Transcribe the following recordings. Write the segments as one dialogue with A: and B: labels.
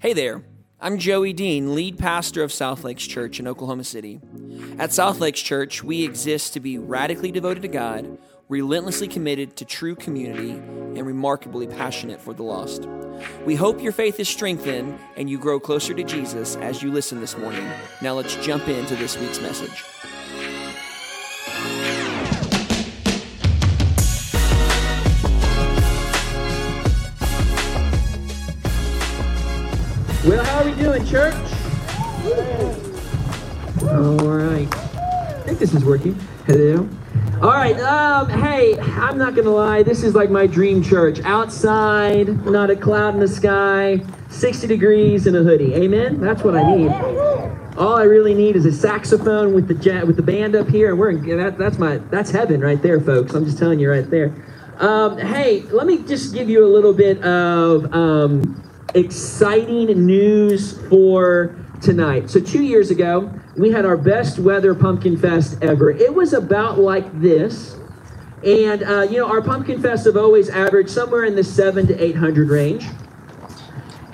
A: Hey there, I'm Joey Dean, lead pastor of South Lakes Church in Oklahoma City. At South Lakes Church, we exist to be radically devoted to God, relentlessly committed to true community, and remarkably passionate for the lost. We hope your faith is strengthened and you grow closer to Jesus as you listen this morning. Now let's jump into this week's message.
B: Well, how are we doing, church? All right. I think this is working. Hello. All right. Um, hey, I'm not gonna lie. This is like my dream church. Outside, not a cloud in the sky, 60 degrees and a hoodie. Amen. That's what I need. All I really need is a saxophone with the jet with the band up here, and we're in, that, that's my that's heaven right there, folks. I'm just telling you right there. Um, hey, let me just give you a little bit of um, exciting news for tonight. So, two years ago, we had our best weather pumpkin fest ever. It was about like this. And, uh, you know, our pumpkin fests have always averaged somewhere in the seven to 800 range.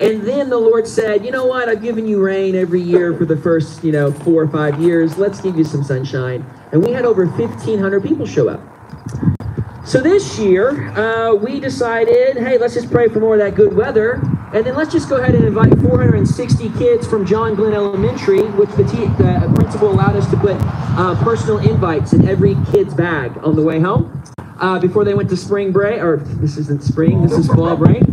B: And then the Lord said, you know what? I've given you rain every year for the first, you know, four or five years. Let's give you some sunshine. And we had over 1,500 people show up. So this year, uh, we decided, hey, let's just pray for more of that good weather. And then let's just go ahead and invite 460 kids from John Glenn Elementary, which the, the principal allowed us to put uh, personal invites in every kid's bag on the way home uh, before they went to spring break. Or this isn't spring, this is fall break.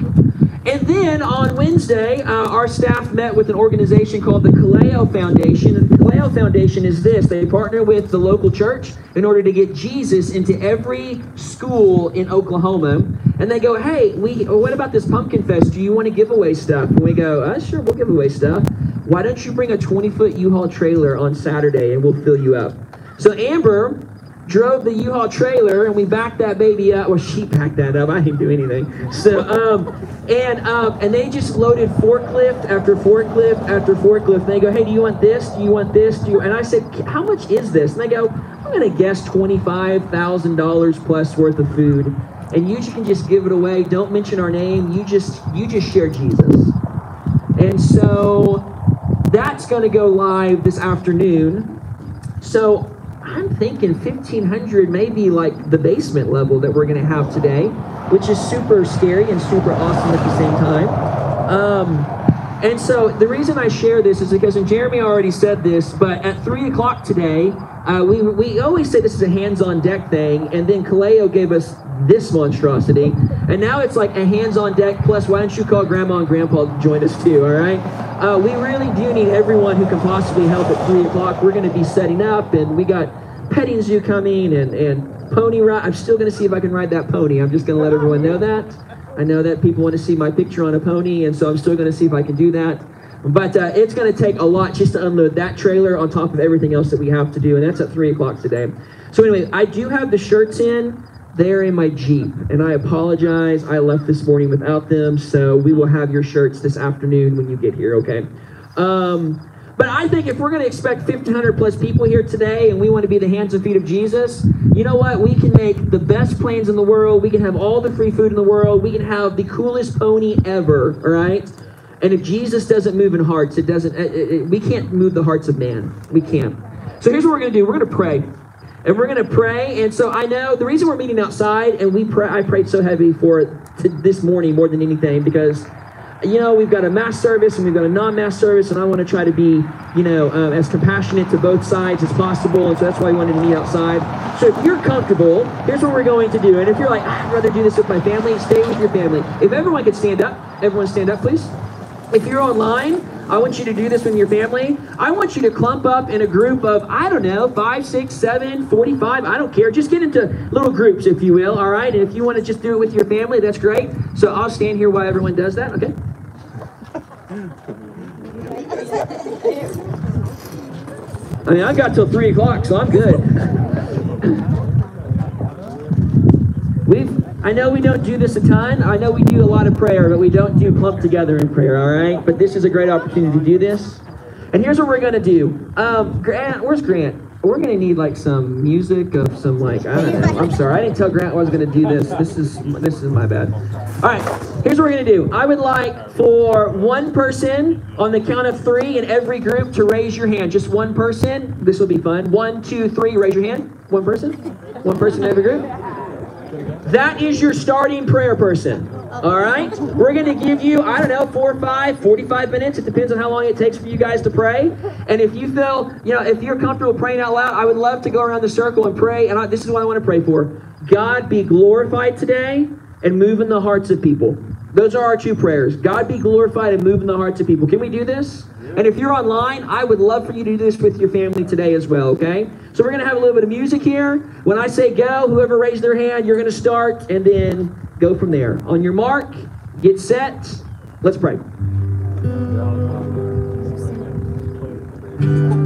B: And then on Wednesday, uh, our staff met with an organization called the Kaleo Foundation. And the Kaleo Foundation is this they partner with the local church in order to get Jesus into every school in Oklahoma. And they go, hey, we, what about this pumpkin fest? Do you want to give away stuff? And we go, uh, sure, we'll give away stuff. Why don't you bring a 20 foot U Haul trailer on Saturday and we'll fill you up? So Amber drove the U-Haul trailer and we backed that baby up. Well, she backed that up. I didn't do anything. So, um, and um, and they just loaded forklift after forklift after forklift. And they go, hey, do you want this? Do you want this? Do you? And I said, how much is this? And they go, I'm gonna guess twenty-five thousand dollars plus worth of food. And you can just give it away. Don't mention our name. You just you just share Jesus. And so that's gonna go live this afternoon. So I'm thinking 1500 may be like the basement level that we're going to have today, which is super scary and super awesome at the same time. Um, and so the reason I share this is because, and Jeremy already said this, but at 3 o'clock today, uh, we, we always say this is a hands on deck thing, and then Kaleo gave us this monstrosity, and now it's like a hands on deck plus why don't you call grandma and grandpa to join us too, all right? Uh, we really do need everyone who can possibly help at 3 o'clock. We're going to be setting up, and we got petting zoo coming and, and pony ride. I'm still going to see if I can ride that pony. I'm just going to let everyone know that. I know that people want to see my picture on a pony, and so I'm still going to see if I can do that. But uh, it's going to take a lot just to unload that trailer on top of everything else that we have to do, and that's at 3 o'clock today. So, anyway, I do have the shirts in. They're in my Jeep, and I apologize. I left this morning without them, so we will have your shirts this afternoon when you get here, okay? Um, but I think if we're going to expect 1,500 plus people here today and we want to be the hands and feet of Jesus, you know what? We can make the best planes in the world. We can have all the free food in the world. We can have the coolest pony ever, all right? And if Jesus doesn't move in hearts, it doesn't, it, it, we can't move the hearts of man. We can't. So here's what we're going to do we're going to pray. And we're going to pray. And so I know the reason we're meeting outside, and we pray, I prayed so heavy for this morning more than anything because you know, we've got a mass service and we've got a non-mass service, and I want to try to be, you know, um, as compassionate to both sides as possible, and so that's why we wanted to meet outside. So if you're comfortable, here's what we're going to do. And if you're like, I'd rather do this with my family, stay with your family. If everyone could stand up, everyone stand up, please. If you're online, I want you to do this with your family. I want you to clump up in a group of, I don't know, five, six, seven, 45, I don't care. Just get into little groups, if you will, all right? And if you want to just do it with your family, that's great. So I'll stand here while everyone does that, okay? I mean, I've got till 3 o'clock, so I'm good. We've, I know we don't do this a ton. I know we do a lot of prayer, but we don't do clump together in prayer, all right? But this is a great opportunity to do this. And here's what we're going to do. Um, Grant, where's Grant? we're gonna need like some music of some like I don't know. I'm sorry, I didn't tell Grant I was gonna do this. This is this is my bad. All right, here's what we're gonna do. I would like for one person on the count of three in every group to raise your hand. Just one person. This will be fun. One, two, three. Raise your hand. One person. One person in every group. That is your starting prayer person. All right? We're going to give you, I don't know, four, five, 45 minutes. It depends on how long it takes for you guys to pray. And if you feel, you know, if you're comfortable praying out loud, I would love to go around the circle and pray. And I, this is what I want to pray for God be glorified today and move in the hearts of people. Those are our two prayers. God be glorified and move in the hearts of people. Can we do this? And if you're online, I would love for you to do this with your family today as well, okay? So we're going to have a little bit of music here. When I say go, whoever raised their hand, you're going to start and then go from there. On your mark, get set. Let's pray.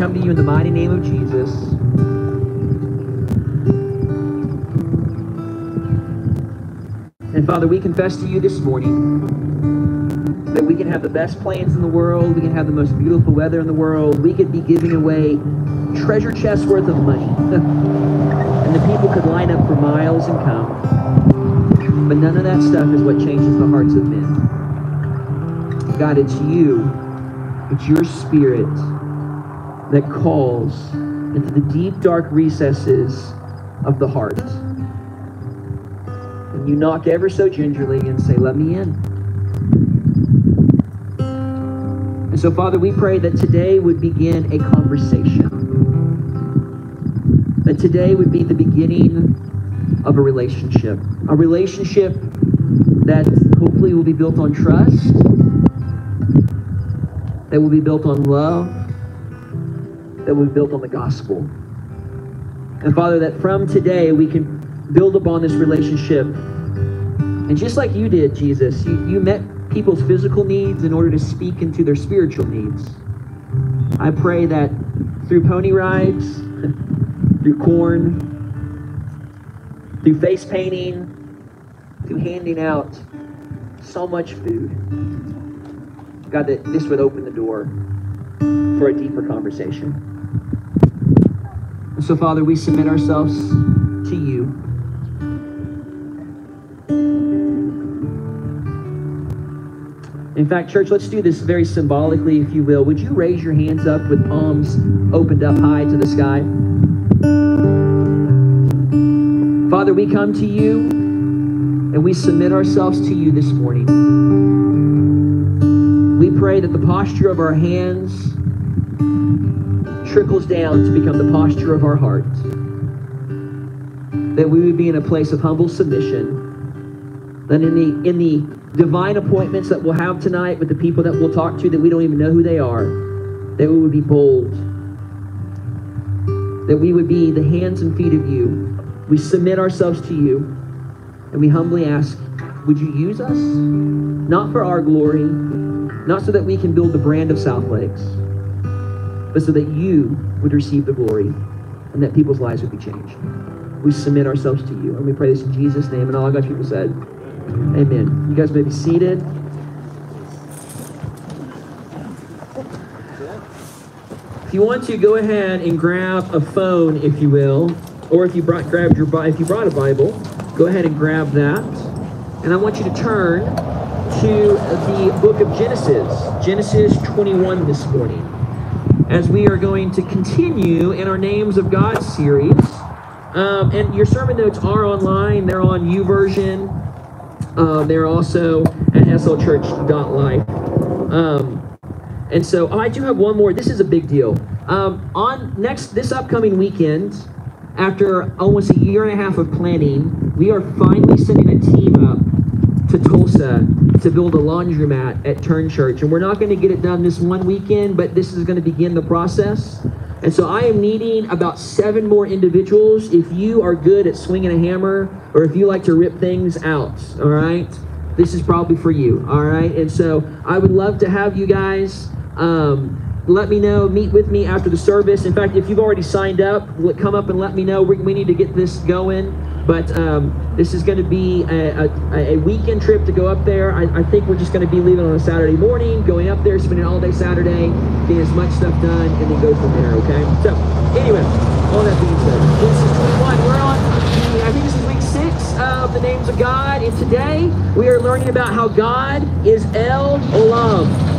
B: come to you in the mighty name of Jesus. And Father, we confess to you this morning that we can have the best plans in the world, we can have the most beautiful weather in the world, we could be giving away treasure chests worth of money. and the people could line up for miles and come. But none of that stuff is what changes the hearts of men. God, it's you, it's your spirit that calls into the deep, dark recesses of the heart. And you knock ever so gingerly and say, Let me in. And so, Father, we pray that today would begin a conversation. That today would be the beginning of a relationship. A relationship that hopefully will be built on trust, that will be built on love, that be built on the gospel. And Father, that from today we can build upon this relationship. And just like you did, Jesus, you, you met people's physical needs in order to speak into their spiritual needs. I pray that through pony rides, through corn, through face painting, through handing out so much food, God, that this would open the door for a deeper conversation. So, Father, we submit ourselves to you. In fact, church, let's do this very symbolically, if you will. Would you raise your hands up with palms opened up high to the sky? Father, we come to you and we submit ourselves to you this morning. We pray that the posture of our hands trickles down to become the posture of our heart. That we would be in a place of humble submission. That in the in the divine appointments that we'll have tonight with the people that we'll talk to that we don't even know who they are, that we would be bold. That we would be the hands and feet of you. We submit ourselves to you and we humbly ask, would you use us? Not for our glory, not so that we can build the brand of South Lakes, but so that you would receive the glory and that people's lives would be changed. We submit ourselves to you. And we pray this in Jesus' name. And all God's people said, Amen. You guys may be seated. If you want to, go ahead and grab a phone, if you will, or if you brought grabbed your if you brought a Bible, go ahead and grab that. And I want you to turn to the book of Genesis, Genesis 21 this morning, as we are going to continue in our Names of God series. Um, and your sermon notes are online; they're on YouVersion. Uh, they're also at slchurch.life. Um, and so, oh, I do have one more. This is a big deal. Um, on next this upcoming weekend, after almost a year and a half of planning, we are finally sending a team to Tulsa to build a laundromat at Turn Church. And we're not going to get it done this one weekend, but this is going to begin the process. And so I am needing about seven more individuals. If you are good at swinging a hammer or if you like to rip things out, all right, this is probably for you, all right? And so I would love to have you guys. Um, let me know, meet with me after the service. In fact, if you've already signed up, come up and let me know. We, we need to get this going. But um, this is going to be a, a, a, weekend trip to go up there. I, I think we're just going to be leaving on a Saturday morning, going up there, spending all day Saturday, getting as much stuff done, and then go from there, okay? So, anyway, all that being said, Genesis 21, we're on, I think this is week six of the names of God, and today we are learning about how God is El Olam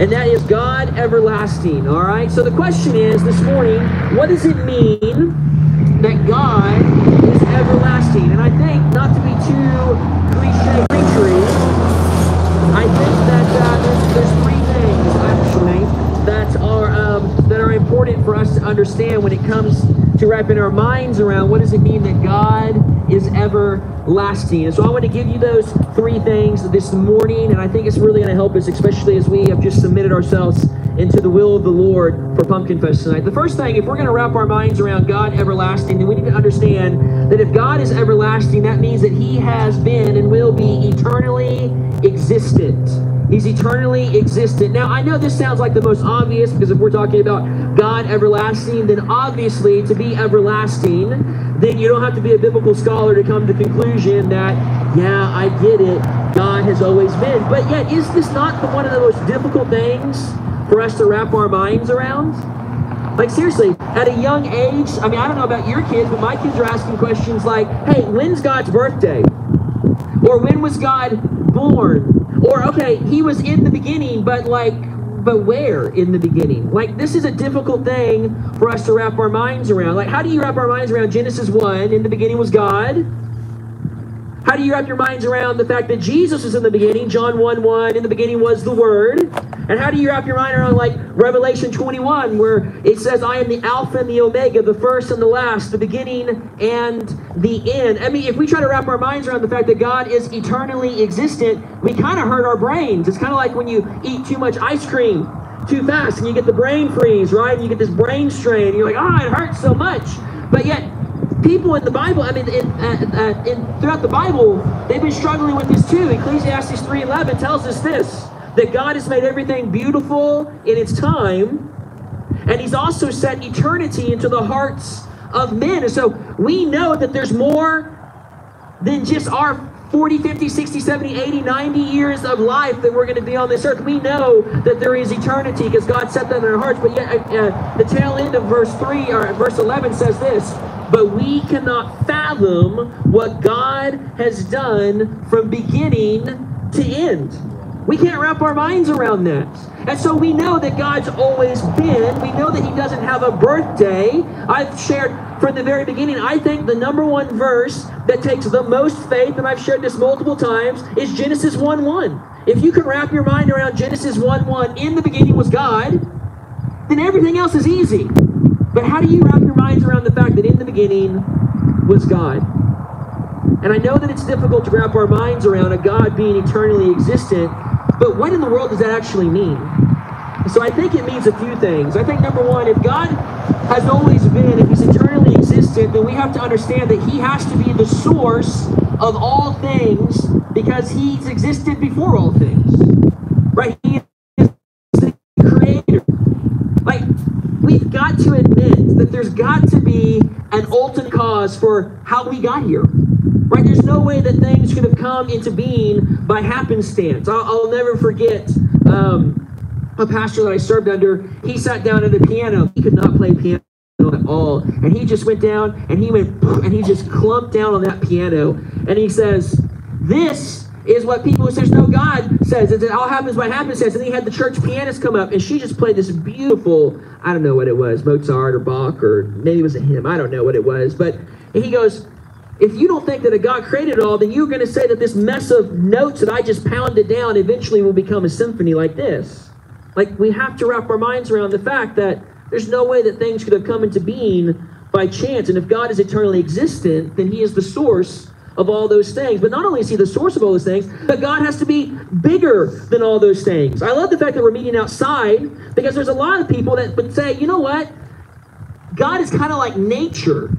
B: and that is God everlasting. All right. So the question is this morning, what does it mean that God is everlasting. And I think, not to be too cliche I think that uh, there's, there's three things actually that are um, that are important for us to understand when it comes to wrapping our minds around what does it mean that God is everlasting. And so I want to give you those three things this morning, and I think it's really going to help us, especially as we have just submitted ourselves into the will of the Lord for Pumpkin Fest tonight. The first thing, if we're going to wrap our minds around God everlasting, then we need to understand that if God is everlasting, that means that He has been and will be eternally existent. He's eternally existent. Now, I know this sounds like the most obvious because if we're talking about God everlasting, then obviously to be everlasting, then you don't have to be a biblical scholar to come to the conclusion that, yeah, I get it. God has always been. But yet, is this not one of the most difficult things for us to wrap our minds around? Like, seriously, at a young age, I mean, I don't know about your kids, but my kids are asking questions like, hey, when's God's birthday? Or when was God born? Or, okay, he was in the beginning, but like, but where in the beginning? Like, this is a difficult thing for us to wrap our minds around. Like, how do you wrap our minds around Genesis 1? In the beginning was God. How do you wrap your minds around the fact that Jesus is in the beginning? John 1 1, in the beginning was the Word. And how do you wrap your mind around like Revelation 21, where it says, I am the Alpha and the Omega, the first and the last, the beginning and the end? I mean, if we try to wrap our minds around the fact that God is eternally existent, we kind of hurt our brains. It's kind of like when you eat too much ice cream too fast and you get the brain freeze, right? And you get this brain strain. And you're like, oh, it hurts so much. But yet, people in the Bible, I mean, in, uh, uh, in, throughout the Bible, they've been struggling with this too. Ecclesiastes 3.11 tells us this, that God has made everything beautiful in its time, and he's also set eternity into the hearts of men. And so we know that there's more than just our 40, 50, 60, 70, 80, 90 years of life that we're going to be on this earth. We know that there is eternity because God set that in our hearts. But yet, uh, uh, the tail end of verse 3 or verse 11 says this But we cannot fathom what God has done from beginning to end. We can't wrap our minds around that. And so we know that God's always been. We know that He doesn't have a birthday. I've shared from the very beginning, I think the number one verse that takes the most faith, and I've shared this multiple times, is Genesis 1 1. If you can wrap your mind around Genesis 1 1, in the beginning was God, then everything else is easy. But how do you wrap your minds around the fact that in the beginning was God? And I know that it's difficult to wrap our minds around a God being eternally existent, but what in the world does that actually mean? So I think it means a few things. I think number one, if God has always been, if he's eternally existent, then we have to understand that he has to be the source of all things because he's existed before all things. Right? He is the creator. Like, we've got to admit that there's got to be an ultimate cause for how we got here. Right? There's no way that things could have come into being by happenstance. I'll, I'll never forget um, a pastor that I served under. He sat down at the piano. He could not play piano at all. And he just went down and he went and he just clumped down on that piano. And he says, This is what people who says no God says. It all happens by says. And he had the church pianist come up and she just played this beautiful, I don't know what it was, Mozart or Bach or maybe it was a hymn. I don't know what it was. But he goes, if you don't think that a God created it all, then you're going to say that this mess of notes that I just pounded down eventually will become a symphony like this. Like, we have to wrap our minds around the fact that there's no way that things could have come into being by chance. And if God is eternally existent, then He is the source of all those things. But not only is He the source of all those things, but God has to be bigger than all those things. I love the fact that we're meeting outside because there's a lot of people that would say, you know what? God is kind of like nature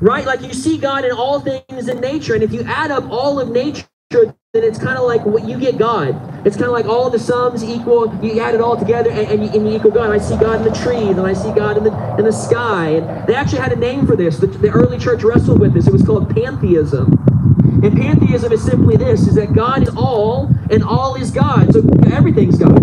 B: right? Like you see God in all things in nature, and if you add up all of nature, then it's kind of like what you get God. It's kind of like all the sums equal. You add it all together, and, and, you, and, you, equal God. I see God in the trees, and I see God in the in the sky. And they actually had a name for this. The, the early church wrestled with this. It was called pantheism. And pantheism is simply this: is that God is all, and all is God. So everything's God.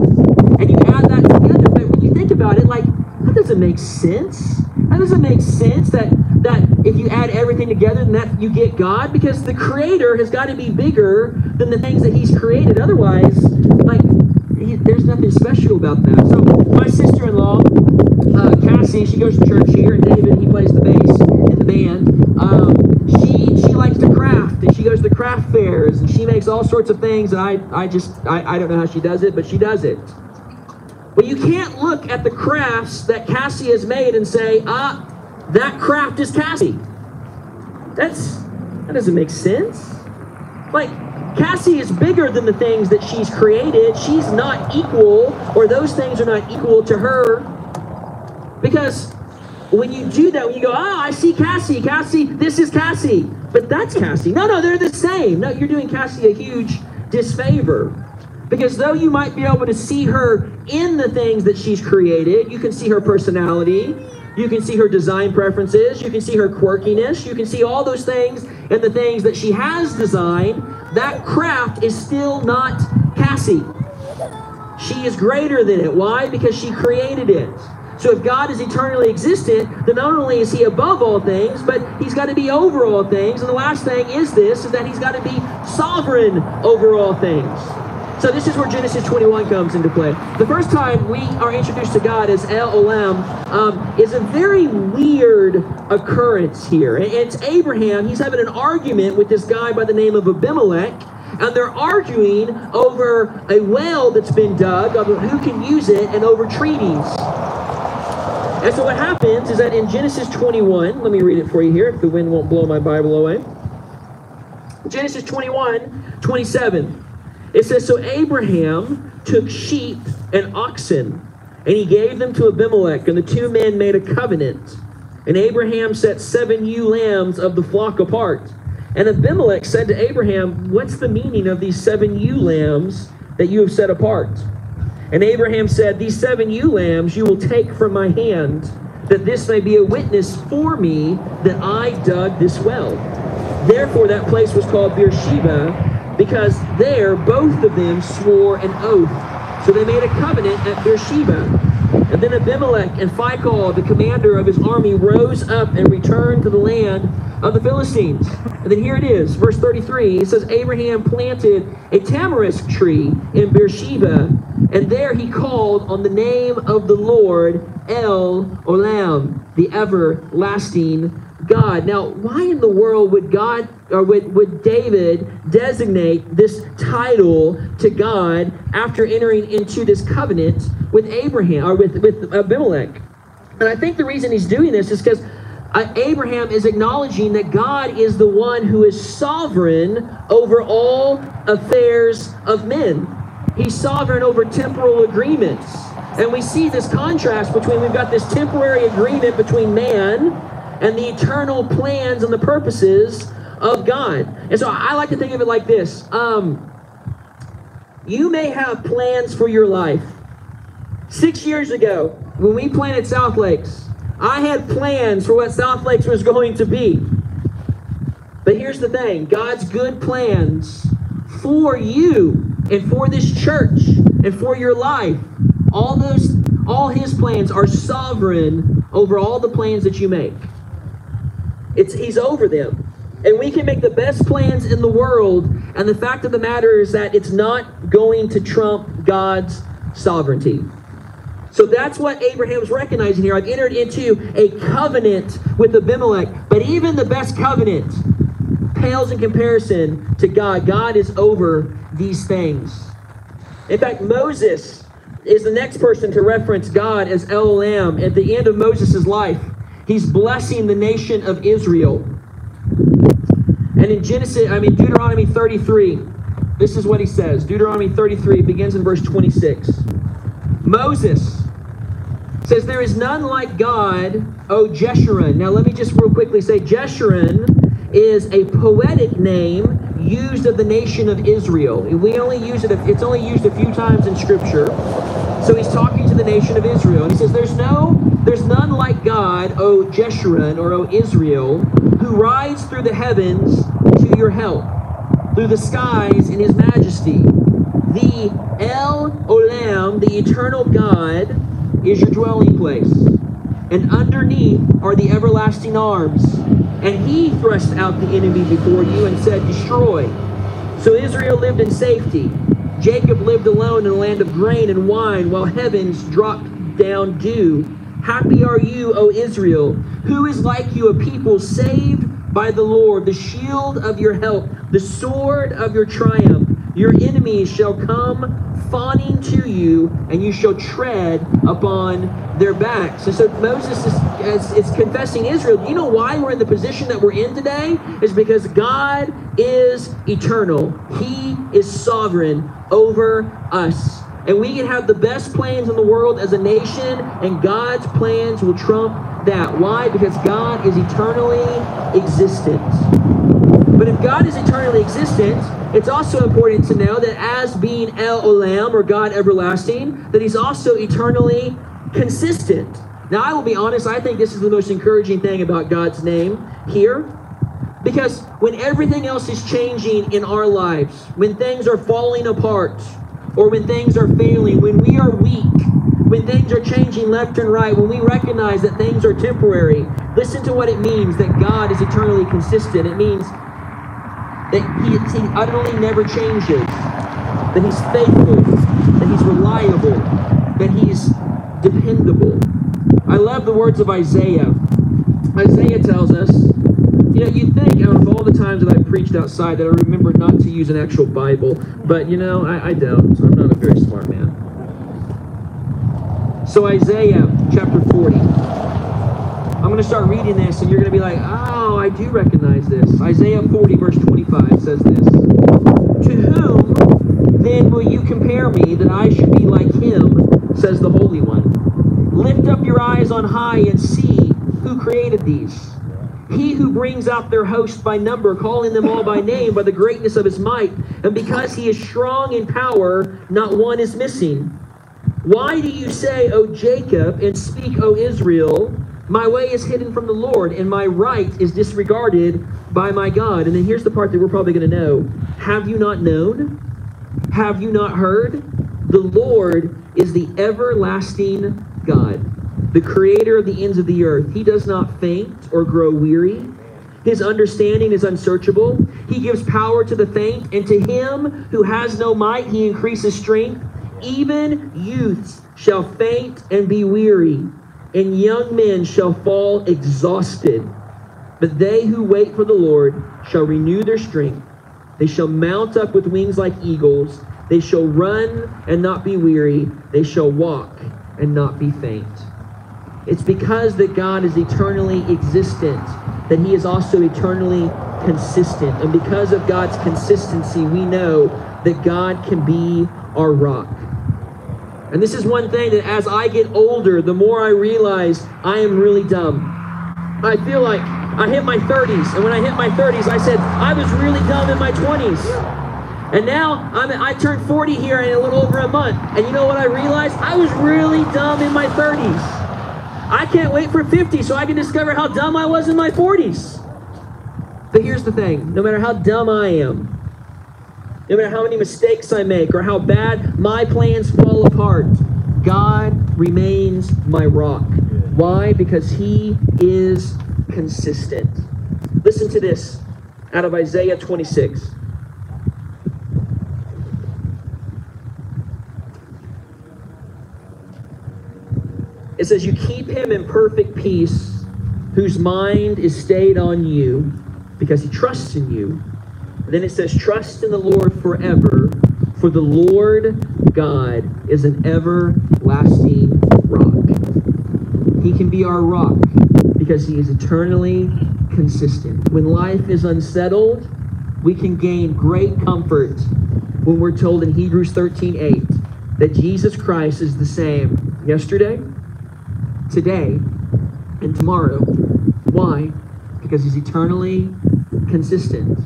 B: And you add that together. But when you think about it, like that doesn't make sense. That doesn't make sense that that if you add everything together, then that you get God because the creator has got to be bigger than the things that he's created. Otherwise, like he, there's nothing special about that. So my sister-in-law, uh, Cassie, she goes to church here, and David he plays the bass in the band. Um, she she likes to craft, and she goes to craft fairs, and she makes all sorts of things. And I I just I, I don't know how she does it, but she does it. But you can't look at the crafts that Cassie has made and say, ah, that craft is Cassie. That's that doesn't make sense. Like Cassie is bigger than the things that she's created. She's not equal, or those things are not equal to her. Because when you do that, when you go, oh, I see Cassie, Cassie, this is Cassie, but that's Cassie. No, no, they're the same. No, you're doing Cassie a huge disfavor. Because though you might be able to see her in the things that she's created, you can see her personality, you can see her design preferences, you can see her quirkiness, you can see all those things and the things that she has designed. That craft is still not Cassie. She is greater than it. Why? Because she created it. So if God is eternally existent, then not only is he above all things, but he's got to be over all things. And the last thing is this, is that he's got to be sovereign over all things. So this is where Genesis 21 comes into play. The first time we are introduced to God as El Olam um, is a very weird occurrence here. It's Abraham. He's having an argument with this guy by the name of Abimelech and they're arguing over a well that's been dug, over who can use it, and over treaties. And so what happens is that in Genesis 21, let me read it for you here if the wind won't blow my Bible away. Genesis 21, 27. It says, So Abraham took sheep and oxen, and he gave them to Abimelech, and the two men made a covenant. And Abraham set seven ewe lambs of the flock apart. And Abimelech said to Abraham, What's the meaning of these seven ewe lambs that you have set apart? And Abraham said, These seven ewe lambs you will take from my hand, that this may be a witness for me that I dug this well. Therefore, that place was called Beersheba, because there both of them swore an oath. So they made a covenant at Beersheba. And then Abimelech and Phicol, the commander of his army, rose up and returned to the land of the Philistines. And then here it is, verse 33. It says, Abraham planted a tamarisk tree in Beersheba, and there he called on the name of the Lord El Olam, the everlasting God. Now, why in the world would God or would, would David designate this title to God after entering into this covenant with Abraham or with, with Abimelech? And I think the reason he's doing this is because Abraham is acknowledging that God is the one who is sovereign over all affairs of men. He's sovereign over temporal agreements. And we see this contrast between we've got this temporary agreement between man and the eternal plans and the purposes of God. And so I like to think of it like this um, You may have plans for your life. Six years ago, when we planted South Lakes, I had plans for what South Lakes was going to be. But here's the thing God's good plans for you and for this church and for your life, all those all his plans are sovereign over all the plans that you make. It's he's over them. And we can make the best plans in the world, and the fact of the matter is that it's not going to trump God's sovereignty. So that's what Abraham's recognizing here. I've entered into a covenant with Abimelech, but even the best covenant pales in comparison to God. God is over these things. In fact, Moses is the next person to reference God as El Olam at the end of Moses' life. He's blessing the nation of Israel. And in Genesis, I mean Deuteronomy 33, this is what he says. Deuteronomy 33 begins in verse 26. Moses says, There is none like God, O Jeshurun. Now, let me just real quickly say Jeshurun is a poetic name used of the nation of Israel. We only use it, it's only used a few times in Scripture. So he's talking to the nation of Israel. And he says, There's no, there's none like God, O Jeshurun, or O Israel, who rides through the heavens to your help, through the skies in his majesty. The El Olam, the eternal God, is your dwelling place, and underneath are the everlasting arms. And he thrust out the enemy before you and said, Destroy. So Israel lived in safety. Jacob lived alone in a land of grain and wine, while heavens dropped down dew. Happy are you, O Israel. Who is like you, a people saved by the Lord, the shield of your help, the sword of your triumph? Your enemies shall come fawning to you, and you shall tread upon their backs. And so Moses is, is, is confessing Israel. You know why we're in the position that we're in today? Is because God is eternal. He is sovereign over us. And we can have the best plans in the world as a nation, and God's plans will trump that. Why? Because God is eternally existent. But if God is eternally existent, it's also important to know that as being El Olam, or God everlasting, that He's also eternally consistent. Now, I will be honest, I think this is the most encouraging thing about God's name here. Because when everything else is changing in our lives, when things are falling apart, or when things are failing, when we are weak, when things are changing left and right, when we recognize that things are temporary, listen to what it means that God is eternally consistent. It means that he, he utterly never changes, that he's faithful, that he's reliable, that he's dependable. I love the words of Isaiah. Isaiah tells us, you know, you think out of all the times that I've preached outside that I remember not to use an actual Bible, but you know, I, I don't. I'm not a very smart man. So Isaiah chapter 40. Going to start reading this, and you're going to be like, oh, I do recognize this. Isaiah 40, verse 25 says this To whom then will you compare me that I should be like him, says the Holy One? Lift up your eyes on high and see who created these. He who brings out their host by number, calling them all by name, by the greatness of his might. And because he is strong in power, not one is missing. Why do you say, O Jacob, and speak, O Israel? My way is hidden from the Lord, and my right is disregarded by my God. And then here's the part that we're probably going to know Have you not known? Have you not heard? The Lord is the everlasting God, the creator of the ends of the earth. He does not faint or grow weary. His understanding is unsearchable. He gives power to the faint, and to him who has no might, he increases strength. Even youths shall faint and be weary, and young men shall fall exhausted. But they who wait for the Lord shall renew their strength. They shall mount up with wings like eagles. They shall run and not be weary. They shall walk and not be faint. It's because that God is eternally existent that he is also eternally consistent. And because of God's consistency, we know that God can be our rock. And this is one thing that as I get older, the more I realize I am really dumb. I feel like I hit my 30s, and when I hit my 30s, I said, I was really dumb in my 20s. And now I'm, I turned 40 here in a little over a month. And you know what I realized? I was really dumb in my 30s. I can't wait for 50 so I can discover how dumb I was in my 40s. But here's the thing no matter how dumb I am, no matter how many mistakes I make or how bad my plans fall apart, God remains my rock. Why? Because He is consistent. Listen to this out of Isaiah 26. It says, You keep him in perfect peace, whose mind is stayed on you, because he trusts in you. Then it says, Trust in the Lord forever, for the Lord God is an everlasting rock. He can be our rock because he is eternally consistent. When life is unsettled, we can gain great comfort when we're told in Hebrews 13 8 that Jesus Christ is the same yesterday, today, and tomorrow. Why? Because he's eternally consistent.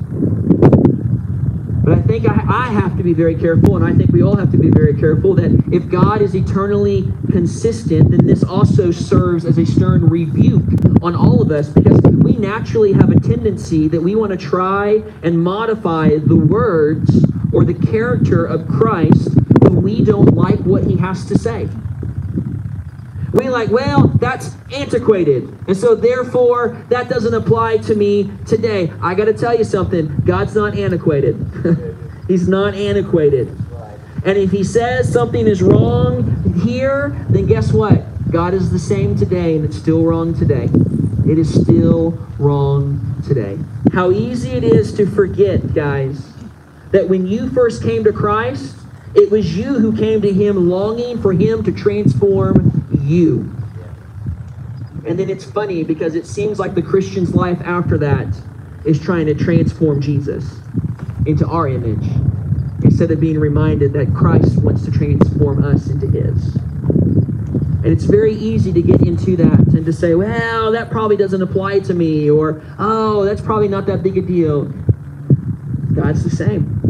B: Think I, I, have to be very careful, and I think we all have to be very careful that if God is eternally consistent, then this also serves as a stern rebuke on all of us because we naturally have a tendency that we want to try and modify the words or the character of Christ when we don't like what he has to say. We like, well, that's antiquated. And so therefore, that doesn't apply to me today. I got to tell you something God's not antiquated. He's not antiquated. And if He says something is wrong here, then guess what? God is the same today, and it's still wrong today. It is still wrong today. How easy it is to forget, guys, that when you first came to Christ, it was you who came to Him longing for Him to transform you. And then it's funny because it seems like the Christian's life after that is trying to transform Jesus into our image. instead of being reminded that Christ wants to transform us into His. And it's very easy to get into that and to say, well, that probably doesn't apply to me, or, oh, that's probably not that big a deal. God's the same.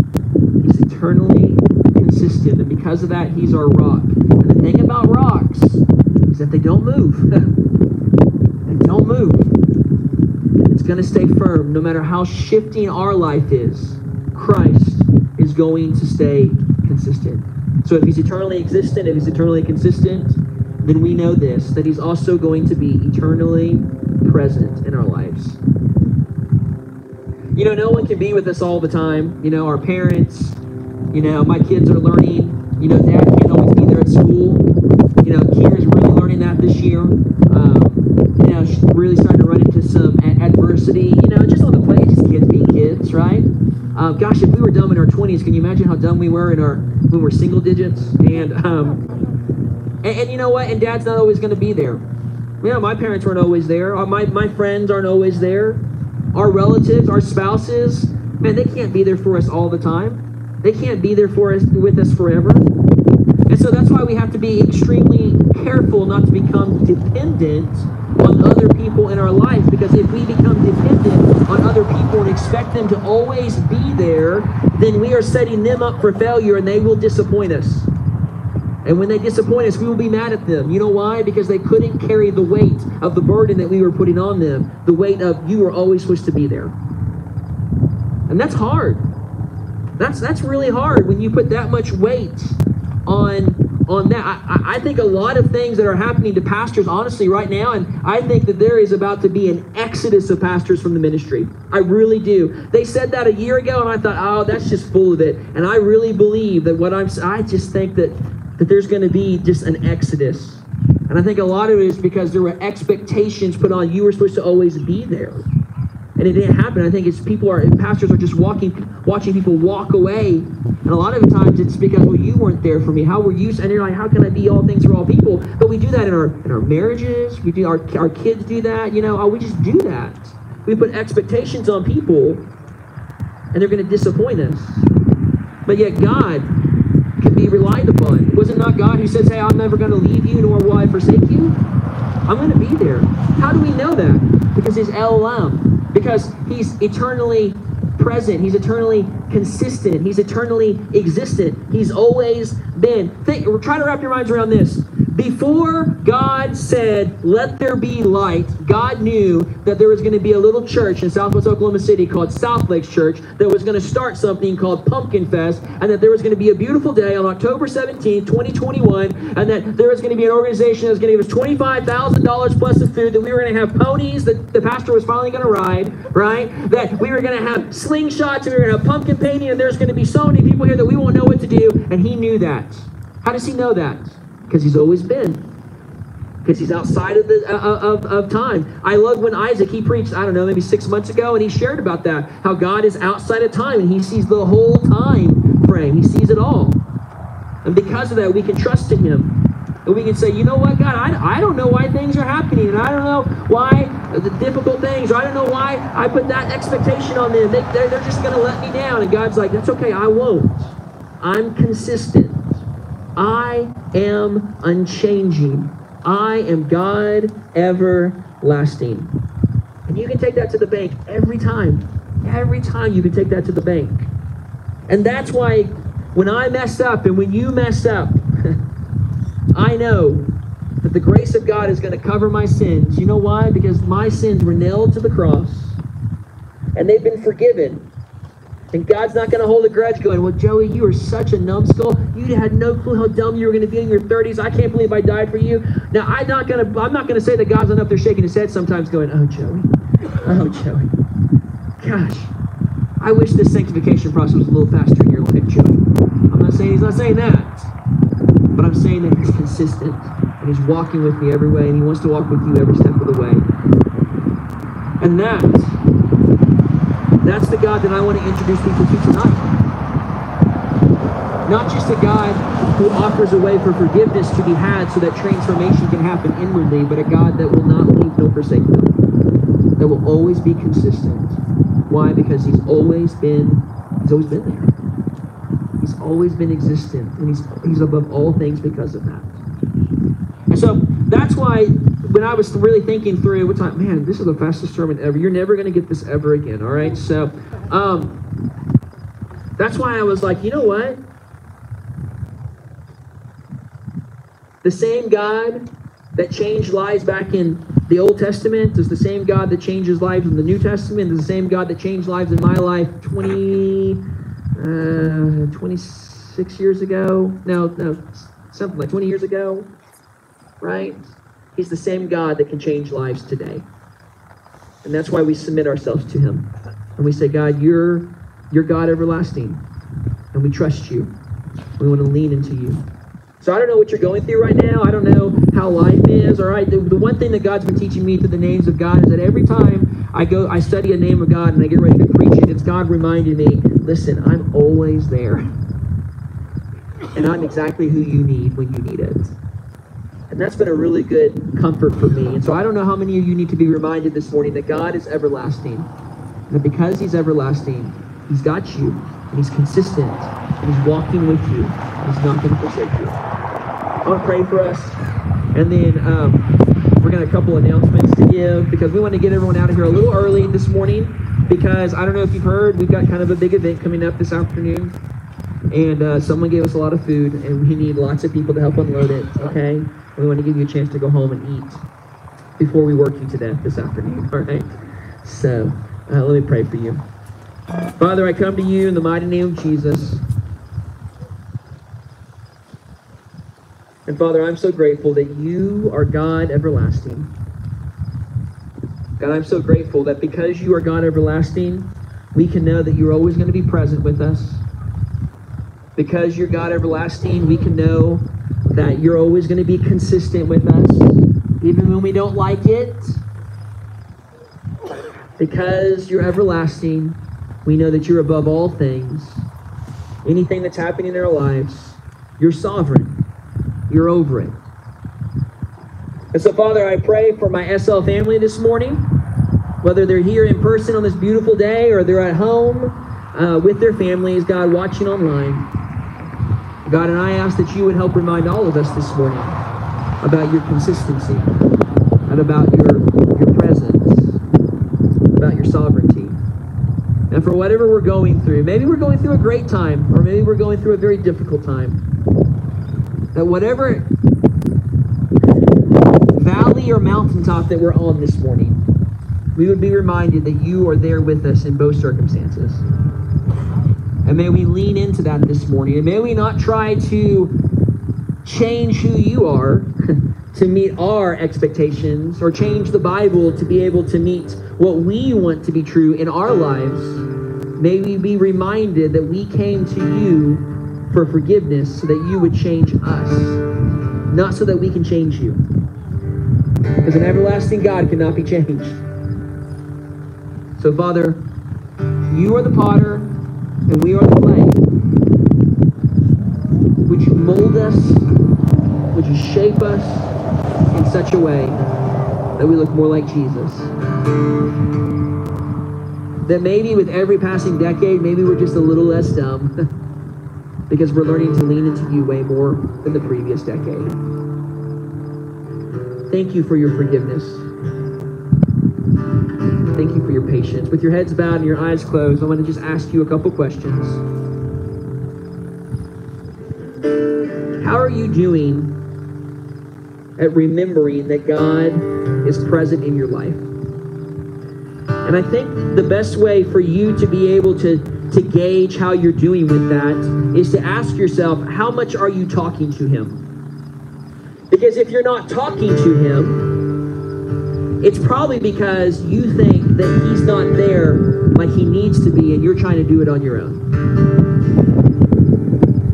B: He's eternally consistent, and because of that, He's our rock. And the thing about rocks is that they don't move. they don't move. It's going to stay firm no matter how shifting our life is. Christ is going to stay consistent. So if he's eternally existent, if he's eternally consistent, then we know this that he's also going to be eternally present in our lives. You know, no one can be with us all the time. You know, our parents, you know, my kids are learning. You know, dad can't always be there at school. You know, Kira's really learning that this year. Um, you know, she's really starting to run into some adversity. You know, just on the play, just kids being kids, right? Um, gosh, if we were dumb in our 20s, can you imagine how dumb we were in our when we were single digits? And um, and, and you know what? And Dad's not always going to be there. You know, my parents weren't always there. My my friends aren't always there. Our relatives, our spouses, man, they can't be there for us all the time. They can't be there for us with us forever. And so that's why we have to be extremely careful not to become dependent other people in our life because if we become dependent on other people and expect them to always be there, then we are setting them up for failure and they will disappoint us. And when they disappoint us, we will be mad at them. You know why? Because they couldn't carry the weight of the burden that we were putting on them, the weight of you were always supposed to be there. And that's hard. That's that's really hard when you put that much weight on on that. I, I, think a lot of things that are happening to pastors, honestly, right now, and I think that there is about to be an exodus of pastors from the ministry. I really do. They said that a year ago, and I thought, oh, that's just full of it. And I really believe that what I'm, I just think that that there's going to be just an exodus. And I think a lot of it is because there were expectations put on you were supposed to always be there and it didn't happen. I think it's people are pastors are just walking, watching people walk away, and a lot of times it's because well you weren't there for me. How were you? And you're like, how can I be all things for all people? But we do that in our in our marriages. We do our our kids do that. You know, oh, we just do that. We put expectations on people, and they're going to disappoint us. But yet God can be relied upon. Was it not God who says, "Hey, I'm never going to leave you, nor will I forsake you"? I'm going to be there. How do we know that? Because He's El Olam because he's eternally present. He's eternally consistent. He's eternally existent. He's always been. Think, try to wrap your minds around this. Before God said, Let there be light, God knew that there was going to be a little church in Southwest Oklahoma City called South Lakes Church that was going to start something called Pumpkin Fest, and that there was going to be a beautiful day on October 17, 2021, and that there was going to be an organization that was going to give us $25,000 plus of food, that we were going to have ponies that the pastor was finally going to ride, right? That we were going to have slingshots, and we were going to have pumpkin painting, and there's going to be so many people here that we won't know what to do, and he knew that. How does he know that? Because he's always been. Because he's outside of the uh, uh, of, of time. I love when Isaac he preached, I don't know, maybe six months ago, and he shared about that. How God is outside of time and he sees the whole time frame. He sees it all. And because of that, we can trust in him. And we can say, you know what, God, I, I don't know why things are happening, and I don't know why the difficult things, or I don't know why I put that expectation on them. They, they're, they're just going to let me down. And God's like, that's okay, I won't. I'm consistent. I am unchanging. I am God everlasting. And you can take that to the bank every time. Every time you can take that to the bank. And that's why when I mess up and when you mess up, I know that the grace of God is going to cover my sins. You know why? Because my sins were nailed to the cross and they've been forgiven. And God's not going to hold a grudge going, well, Joey, you are such a numbskull. You had no clue how dumb you were going to be in your 30s. I can't believe I died for you. Now, I'm not going to I'm not going to say that God's not up there shaking his head sometimes going, oh, Joey. Oh, Joey. Gosh. I wish this sanctification process was a little faster in your life, Joey. I'm not saying he's not saying that. But I'm saying that he's consistent and he's walking with me every way and he wants to walk with you every step of the way. And that that's the God that I want to introduce people to tonight. Not just a God who offers a way for forgiveness to be had so that transformation can happen inwardly, but a God that will not leave nor forsake them. That will always be consistent. Why? Because he's always been, he's always been there. He's always been existent, and he's, he's above all things because of that. And so that's why when I was really thinking through, it's like, man, this is the fastest sermon ever. You're never going to get this ever again, all right? So um, that's why I was like, you know what? The same God that changed lives back in the Old Testament is the same God that changes lives in the New Testament, is the same God that changed lives in my life 20, uh, 26 years ago. No, no, something like 20 years ago, right? He's the same God that can change lives today. And that's why we submit ourselves to him. And we say, God, you're, you're God everlasting. And we trust you. We want to lean into you. So I don't know what you're going through right now. I don't know how life is. All right. The, the one thing that God's been teaching me through the names of God is that every time I go, I study a name of God and I get ready to preach it, it's God reminding me, listen, I'm always there. And I'm exactly who you need when you need it. And that's been a really good comfort for me. And so I don't know how many of you need to be reminded this morning that God is everlasting. And because He's everlasting, He's got you, and He's consistent, and He's walking with you, and He's not going to forsake you. I want to pray for us, and then um, we're going to a couple announcements to give because we want to get everyone out of here a little early this morning because I don't know if you've heard, we've got kind of a big event coming up this afternoon. And uh, someone gave us a lot of food, and we need lots of people to help unload it, okay? We want to give you a chance to go home and eat before we work you to death this afternoon, all right? So uh, let me pray for you. Father, I come to you in the mighty name of Jesus. And Father, I'm so grateful that you are God everlasting. God, I'm so grateful that because you are God everlasting, we can know that you're always going to be present with us. Because you're God everlasting, we can know that you're always going to be consistent with us, even when we don't like it. Because you're everlasting, we know that you're above all things. Anything that's happening in our lives, you're sovereign. You're over it. And so, Father, I pray for my SL family this morning, whether they're here in person on this beautiful day or they're at home uh, with their families, God, watching online. God, and I ask that you would help remind all of us this morning about your consistency and about your, your presence, about your sovereignty. And for whatever we're going through, maybe we're going through a great time, or maybe we're going through a very difficult time. That whatever valley or mountaintop that we're on this morning, we would be reminded that you are there with us in both circumstances. And may we lean into that this morning. And may we not try to change who you are to meet our expectations or change the Bible to be able to meet what we want to be true in our lives. May we be reminded that we came to you for forgiveness so that you would change us, not so that we can change you. Because an everlasting God cannot be changed. So, Father, you are the potter and we are the clay. Would you mold us? Would you shape us in such a way that we look more like Jesus? That maybe with every passing decade, maybe we're just a little less dumb because we're learning to lean into you way more than the previous decade. Thank you for your forgiveness. With your heads bowed and your eyes closed, I want to just ask you a couple questions. How are you doing at remembering that God is present in your life? And I think the best way for you to be able to, to gauge how you're doing with that is to ask yourself, how much are you talking to Him? Because if you're not talking to Him, it's probably because you think that He's not there like He needs to be and you're trying to do it on your own.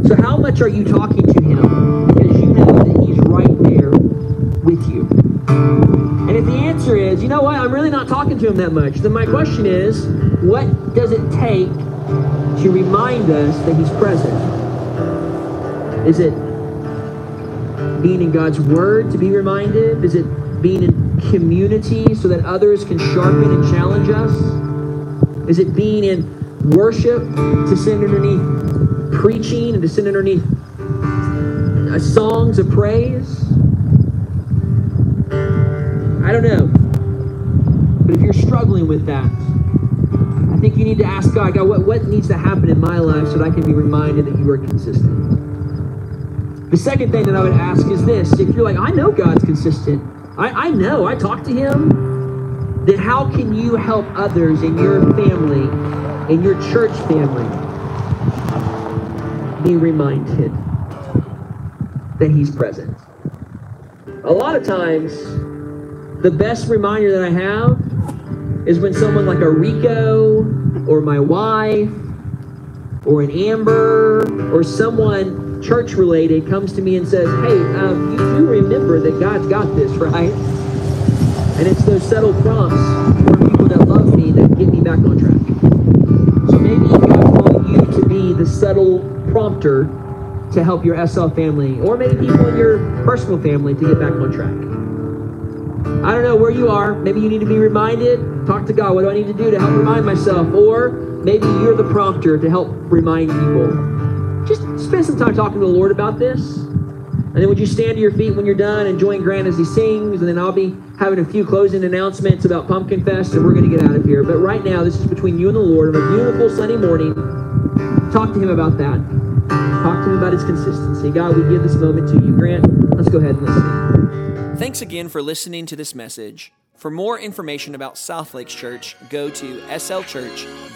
B: So, how much are you talking to Him because you know that He's right there with you? And if the answer is, you know what, I'm really not talking to Him that much, then my question is, what does it take to remind us that He's present? Is it being in God's Word to be reminded? Is it being in community so that others can sharpen and challenge us? Is it being in worship to sit underneath preaching and to sit underneath songs of praise. I don't know. But if you're struggling with that, I think you need to ask God, God, what, what needs to happen in my life so that I can be reminded that you are consistent? The second thing that I would ask is this if you're like, I know God's consistent, I, I know, I talk to Him, then how can you help others in your family, in your church family, be reminded that He's present? A lot of times, the best reminder that I have is when someone like a Rico or my wife or an Amber or someone church related comes to me and says, Hey, um, you do remember that God's got this, right? And it's those subtle prompts from people that love me that get me back on track. So maybe God's calling you to be the subtle prompter to help your SL family, or maybe people in your personal family to get back on track. I don't know where you are. Maybe you need to be reminded. Talk to God. What do I need to do to help remind myself? Or maybe you're the prompter to help remind people spend some time talking to the Lord about this. And then would you stand to your feet when you're done and join Grant as he sings? And then I'll be having a few closing announcements about Pumpkin Fest, and we're going to get out of here. But right now, this is between you and the Lord on a beautiful Sunday morning. Talk to him about that. Talk to him about his consistency. God, we give this moment to you. Grant, let's go ahead and listen.
A: Thanks again for listening to this message. For more information about South Lakes Church, go to slchurch.life.